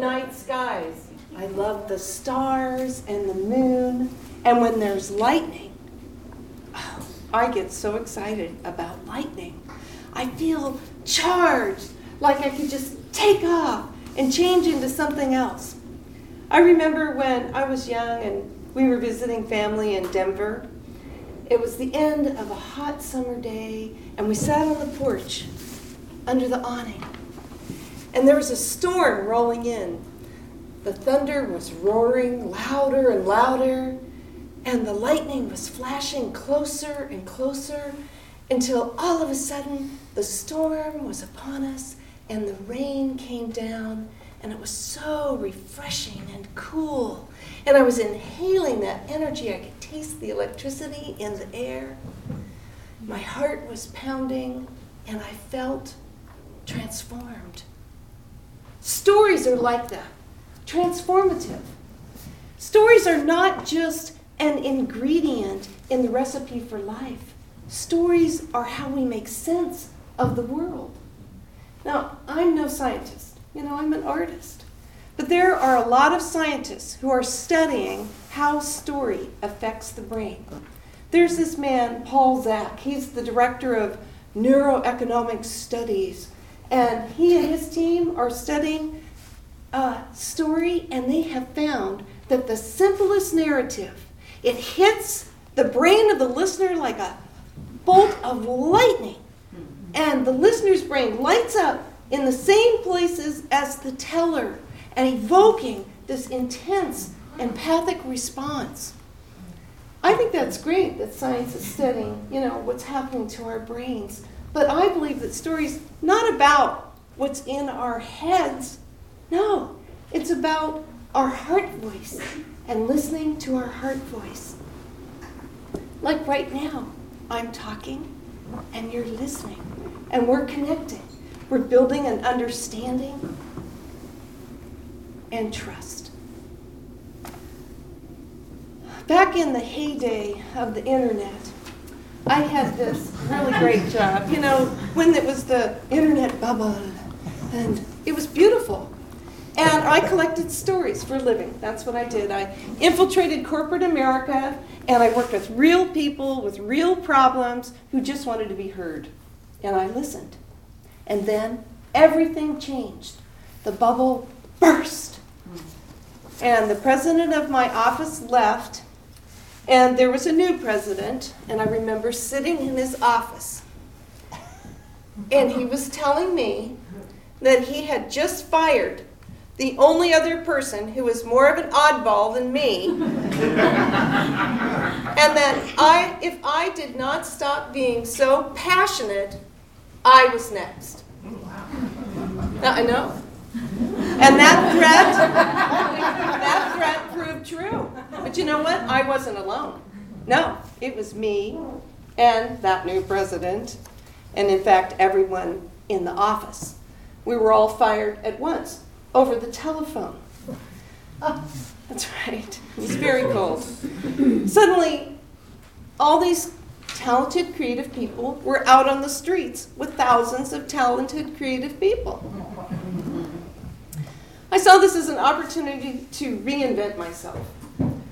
night skies. I love the stars and the moon. And when there's lightning, oh, I get so excited about lightning. I feel charged, like I could just take off and change into something else. I remember when I was young and we were visiting family in Denver. It was the end of a hot summer day, and we sat on the porch under the awning. And there was a storm rolling in. The thunder was roaring louder and louder, and the lightning was flashing closer and closer until all of a sudden the storm was upon us and the rain came down and it was so refreshing and cool. And I was inhaling that energy. I could taste the electricity in the air. My heart was pounding and I felt transformed. Stories are like that transformative. Stories are not just an ingredient in the recipe for life, stories are how we make sense of the world. Now, I'm no scientist, you know, I'm an artist. But there are a lot of scientists who are studying how story affects the brain. There's this man, Paul Zak, he's the director of neuroeconomic studies, and he and his team are studying uh, story, and they have found that the simplest narrative it hits the brain of the listener like a bolt of lightning and the listener's brain lights up in the same places as the teller and evoking this intense empathic response. I think that's great that science is studying, you know, what's happening to our brains. But I believe that stories not about what's in our heads. No, it's about our heart voice and listening to our heart voice. Like right now, I'm talking and you're listening and we're connected. We're building an understanding and trust. Back in the heyday of the internet, I had this really great job. You know, when it was the internet bubble, and it was beautiful. And I collected stories for a living. That's what I did. I infiltrated corporate America, and I worked with real people with real problems who just wanted to be heard and I listened. And then everything changed. The bubble burst. And the president of my office left, and there was a new president, and I remember sitting in his office. And he was telling me that he had just fired the only other person who was more of an oddball than me. and that I, if I did not stop being so passionate I was next. Now, I know. And that threat, that threat true. But you know what? I wasn't alone. No, it was me and that new president, and in fact, everyone in the office. We were all fired at once over the telephone. Oh, that's right. It was very cold. Suddenly, all these talented, creative people were out on the streets with thousands of talented, creative people. I saw this as an opportunity to reinvent myself.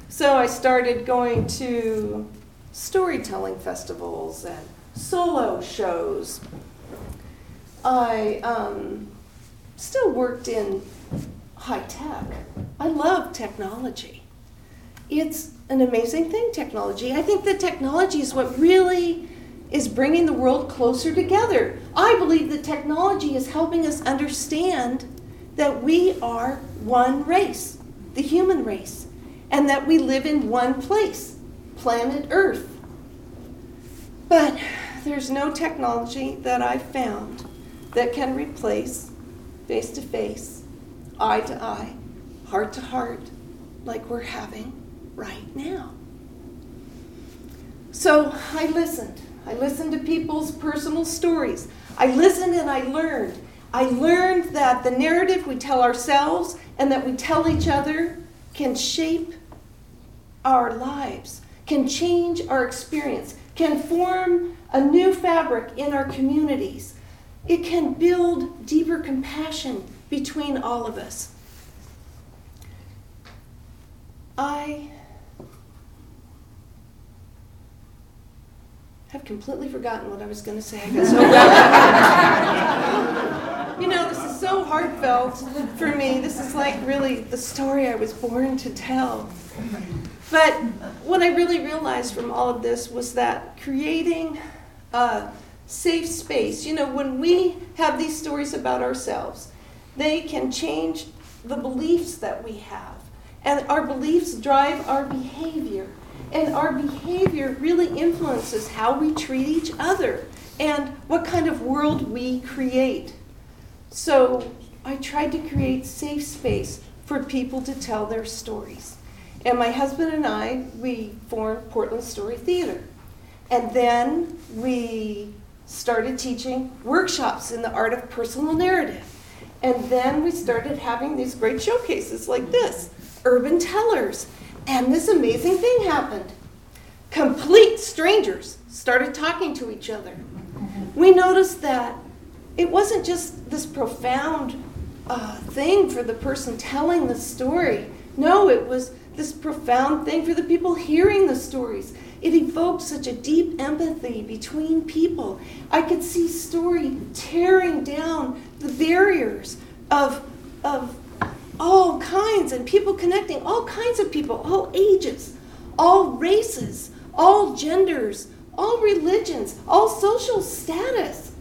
So I started going to storytelling festivals and solo shows. I um, still worked in high tech. I love technology. It's an amazing thing, technology. I think that technology is what really is bringing the world closer together. I believe that technology is helping us understand that we are one race, the human race, and that we live in one place, planet Earth. But there's no technology that I've found that can replace face to face, eye to eye, heart to heart, like we're having right now. So I listened. I listened to people's personal stories. I listened and I learned. I learned that the narrative we tell ourselves and that we tell each other can shape our lives, can change our experience, can form a new fabric in our communities. It can build deeper compassion between all of us. I have completely forgotten what I was going to say. I got so You know, this is so heartfelt for me. This is like really the story I was born to tell. But what I really realized from all of this was that creating a safe space, you know, when we have these stories about ourselves, they can change the beliefs that we have. And our beliefs drive our behavior. And our behavior really influences how we treat each other and what kind of world we create. So I tried to create safe space for people to tell their stories. And my husband and I, we formed Portland Story Theater. And then we started teaching workshops in the art of personal narrative. And then we started having these great showcases like this urban tellers. And this amazing thing happened. Complete strangers started talking to each other. We noticed that it wasn't just this profound uh, thing for the person telling the story. No, it was this profound thing for the people hearing the stories. It evoked such a deep empathy between people. I could see story tearing down the barriers of, of all kinds and people connecting, all kinds of people, all ages, all races, all genders, all religions, all social status.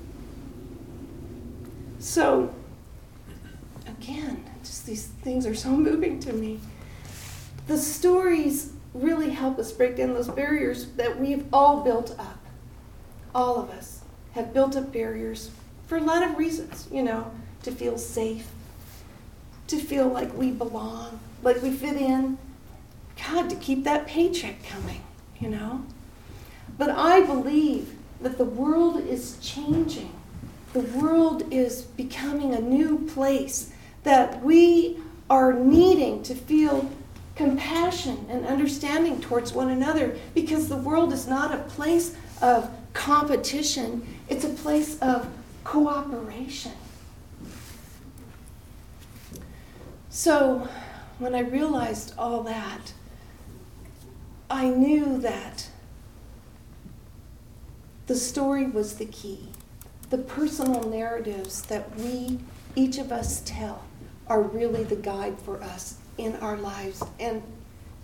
So, again, just these things are so moving to me. The stories really help us break down those barriers that we've all built up. All of us have built up barriers for a lot of reasons, you know, to feel safe, to feel like we belong, like we fit in. God, to keep that paycheck coming, you know? But I believe that the world is changing. The world is becoming a new place that we are needing to feel compassion and understanding towards one another because the world is not a place of competition, it's a place of cooperation. So, when I realized all that, I knew that the story was the key. The personal narratives that we, each of us, tell are really the guide for us in our lives and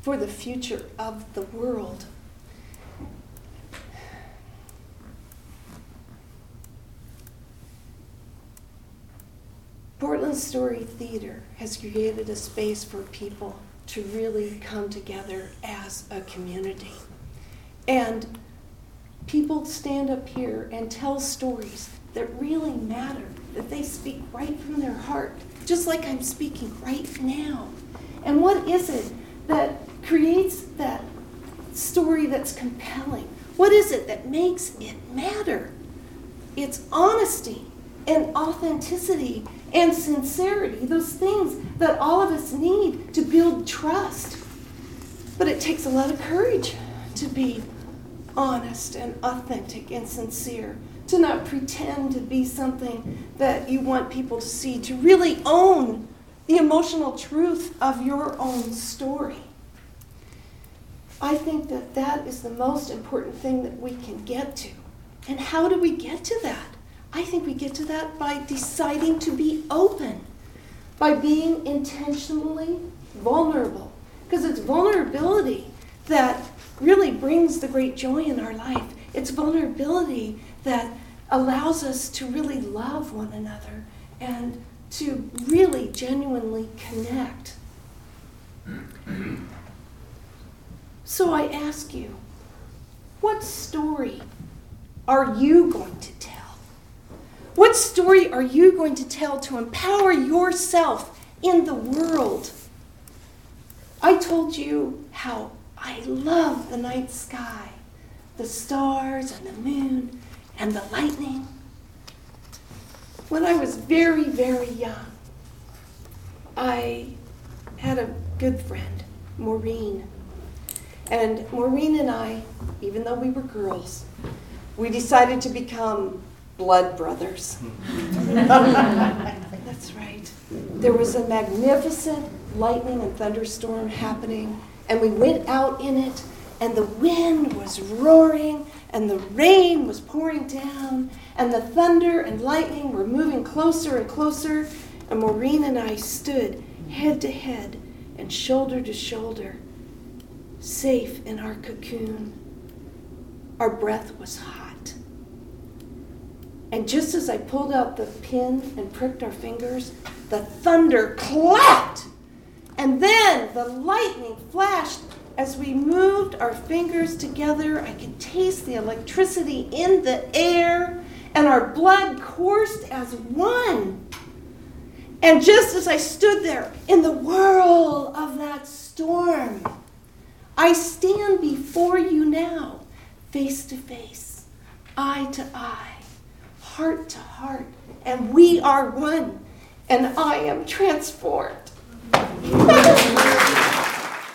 for the future of the world. Portland Story Theater has created a space for people to really come together as a community. And people stand up here and tell stories that really matter, that they speak right from their heart, just like I'm speaking right now. And what is it that creates that story that's compelling? What is it that makes it matter? It's honesty and authenticity and sincerity, those things that all of us need to build trust. But it takes a lot of courage to be honest and authentic and sincere, to not pretend to be something that you want people to see, to really own the emotional truth of your own story. I think that that is the most important thing that we can get to. And how do we get to that? I think we get to that by deciding to be open, by being intentionally vulnerable. Because it's vulnerability that really brings the great joy in our life. It's vulnerability that allows us to really love one another and to really genuinely connect. So I ask you, what story are you going to tell? What story are you going to tell to empower yourself in the world? I told you how I love the night sky, the stars and the moon and the lightning when I was very, very young, I had a good friend, Maureen. And Maureen and I, even though we were girls, we decided to become blood brothers. That's right. There was a magnificent lightning and thunderstorm happening and we went out in it, and the wind was roaring, and the rain was pouring down, and the thunder and lightning were moving closer and closer, and Maureen and I stood head to head and shoulder to shoulder, safe in our cocoon. Our breath was hot. And just as I pulled out the pin and pricked our fingers, the thunder clapped. And then the lightning flashed. As we moved our fingers together, I could taste the electricity in the air, and our blood coursed as one. And just as I stood there in the whirl of that storm, I stand before you now, face to face, eye to eye, heart to heart, and we are one, and I am transformed.